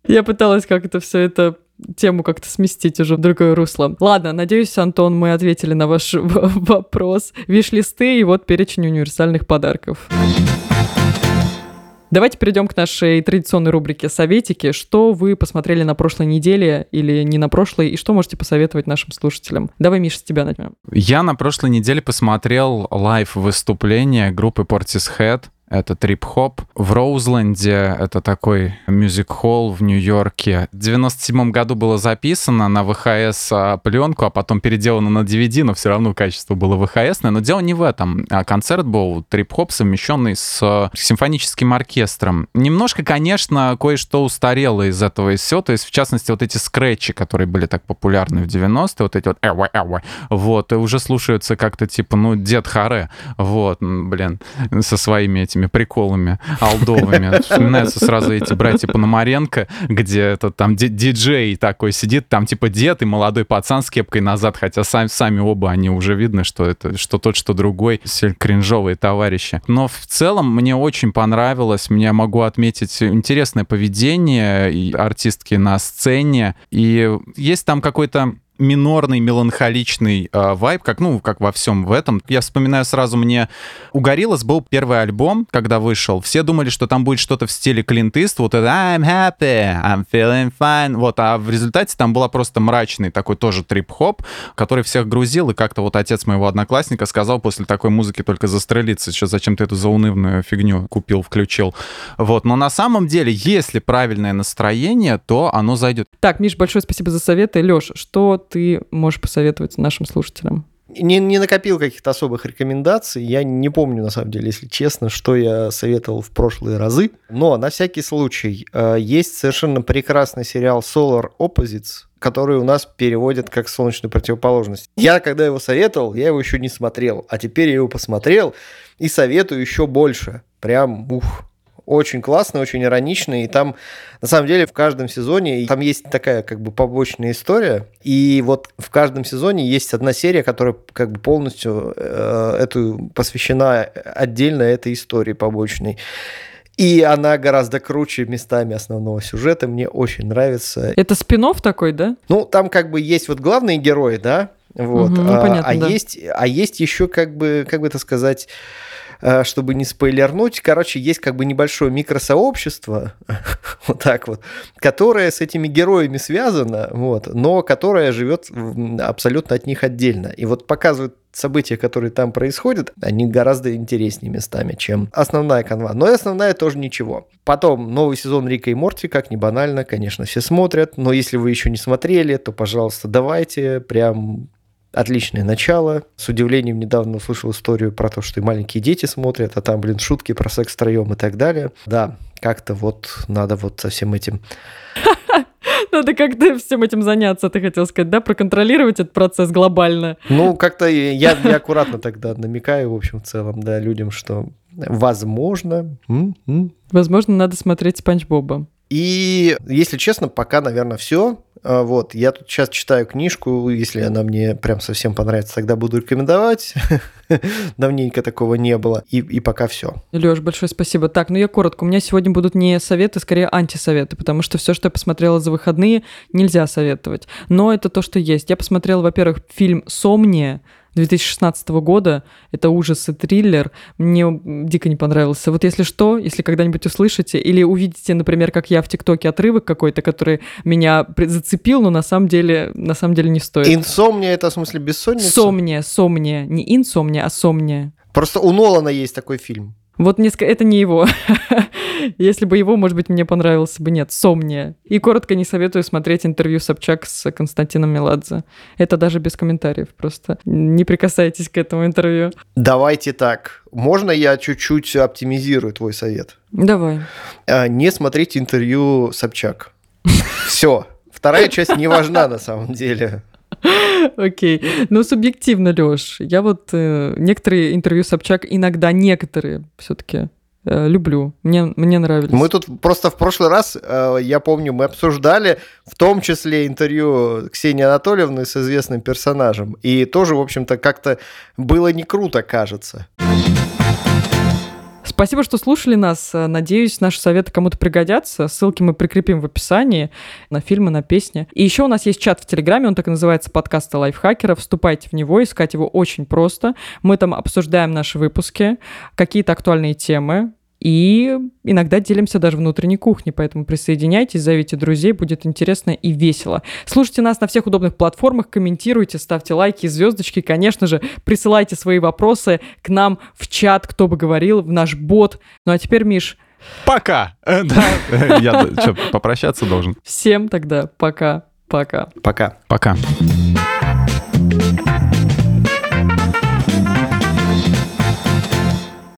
Я пыталась как-то все это тему как-то сместить уже в другое русло. Ладно, надеюсь, Антон, мы ответили на ваш вопрос. Виш-листы и вот перечень универсальных подарков. Давайте перейдем к нашей традиционной рубрике «Советики». Что вы посмотрели на прошлой неделе или не на прошлой, и что можете посоветовать нашим слушателям? Давай, Миша, с тебя начнем. Я на прошлой неделе посмотрел лайв-выступление группы Portishead это трип-хоп. В Роузленде это такой мюзик-холл в Нью-Йорке. В 97 году было записано на ВХС а, пленку, а потом переделано на DVD, но все равно качество было ВХС. Но дело не в этом. А концерт был трип-хоп, совмещенный с симфоническим оркестром. Немножко, конечно, кое-что устарело из этого и все. То есть, в частности, вот эти скретчи, которые были так популярны в 90-е, вот эти вот эва, эва, вот, уже слушаются как-то типа, ну, Дед Харе, вот, блин, со своими этими этими приколами алдовыми. Вспоминаются сразу эти братья Пономаренко, где это там диджей такой сидит, там типа дед и молодой пацан с кепкой назад, хотя сами, сами оба они уже видно, что это что тот, что другой, кринжовые товарищи. Но в целом мне очень понравилось, мне могу отметить интересное поведение артистки на сцене, и есть там какой-то минорный, меланхоличный э, вайб, как, ну, как во всем в этом. Я вспоминаю сразу, мне у Гориллас был первый альбом, когда вышел. Все думали, что там будет что-то в стиле Клинт вот это I'm happy, I'm feeling fine, вот, а в результате там была просто мрачный такой тоже трип-хоп, который всех грузил, и как-то вот отец моего одноклассника сказал после такой музыки только застрелиться, что зачем ты эту заунывную фигню купил, включил. Вот, но на самом деле, если правильное настроение, то оно зайдет. Так, Миш, большое спасибо за советы. Леш, что ты можешь посоветовать нашим слушателям? Не, не накопил каких-то особых рекомендаций. Я не помню, на самом деле, если честно, что я советовал в прошлые разы. Но на всякий случай э, есть совершенно прекрасный сериал Solar Opposites, который у нас переводят как солнечную противоположность. Я, когда его советовал, я его еще не смотрел. А теперь я его посмотрел и советую еще больше. Прям, ух, очень классный, очень ироничный, и там, на самом деле, в каждом сезоне, там есть такая, как бы, побочная история, и вот в каждом сезоне есть одна серия, которая, как бы, полностью э, эту посвящена отдельно этой истории побочной. И она гораздо круче местами основного сюжета. Мне очень нравится. Это спин такой, да? Ну, там как бы есть вот главные герои, да? Вот. Мгм, ну, а, понятно, а да. есть, а есть еще как бы, как бы это сказать, чтобы не спойлернуть, короче, есть как бы небольшое микросообщество, вот так вот, которое с этими героями связано, вот, но которое живет абсолютно от них отдельно. И вот показывают события, которые там происходят, они гораздо интереснее местами, чем основная канва. Но и основная тоже ничего. Потом новый сезон Рика и Морти, как ни банально, конечно, все смотрят. Но если вы еще не смотрели, то, пожалуйста, давайте. Прям отличное начало. С удивлением недавно услышал историю про то, что и маленькие дети смотрят, а там, блин, шутки про секс втроем и так далее. Да, как-то вот надо вот со всем этим Надо как-то всем этим заняться, ты хотел сказать, да? Проконтролировать этот процесс глобально. Ну, как-то я, я аккуратно тогда намекаю, в общем, в целом, да, людям, что возможно. м, м. Возможно, надо смотреть Спанч Боба. И, если честно, пока, наверное, все. Вот, я тут сейчас читаю книжку, если она мне прям совсем понравится, тогда буду рекомендовать. Давненько такого не было. И, и пока все. Леш, большое спасибо. Так, ну я коротко. У меня сегодня будут не советы, скорее антисоветы, потому что все, что я посмотрела за выходные, нельзя советовать. Но это то, что есть. Я посмотрела, во-первых, фильм «Сомния», 2016 года. Это ужас и триллер. Мне дико не понравился. Вот если что, если когда-нибудь услышите или увидите, например, как я в ТикТоке отрывок какой-то, который меня зацепил, но на самом деле, на самом деле не стоит. Инсомния это в смысле бессонница? Сомния, сомния. Не инсомния, а сомния. Просто у Нолана есть такой фильм. Вот не ска- это не его. Если бы его, может быть, мне понравился бы. Нет, Сомния. И коротко не советую смотреть интервью Собчак с Константином Меладзе. Это даже без комментариев. Просто не прикасайтесь к этому интервью. Давайте так. Можно я чуть-чуть оптимизирую твой совет? Давай. А, Не смотреть интервью Собчак. Все. Вторая часть не важна на самом деле. Окей. Ну, субъективно, Лёш. Я вот э, некоторые интервью Собчак, иногда некоторые все-таки люблю. Мне, мне нравились. Мы тут просто в прошлый раз, э, я помню, мы обсуждали в том числе интервью Ксении Анатольевны с известным персонажем. И тоже, в общем-то, как-то было не круто, кажется. Спасибо, что слушали нас. Надеюсь, наши советы кому-то пригодятся. Ссылки мы прикрепим в описании на фильмы, на песни. И еще у нас есть чат в Телеграме, он так и называется «Подкасты лайфхакера». Вступайте в него, искать его очень просто. Мы там обсуждаем наши выпуски, какие-то актуальные темы, и иногда делимся даже внутренней кухней, поэтому присоединяйтесь, зовите друзей, будет интересно и весело. Слушайте нас на всех удобных платформах, комментируйте, ставьте лайки, звездочки, конечно же, присылайте свои вопросы к нам в чат, кто бы говорил, в наш бот. Ну а теперь, Миш, Пока! Да, я что, попрощаться должен? всем тогда пока-пока. Пока. Пока. Пока.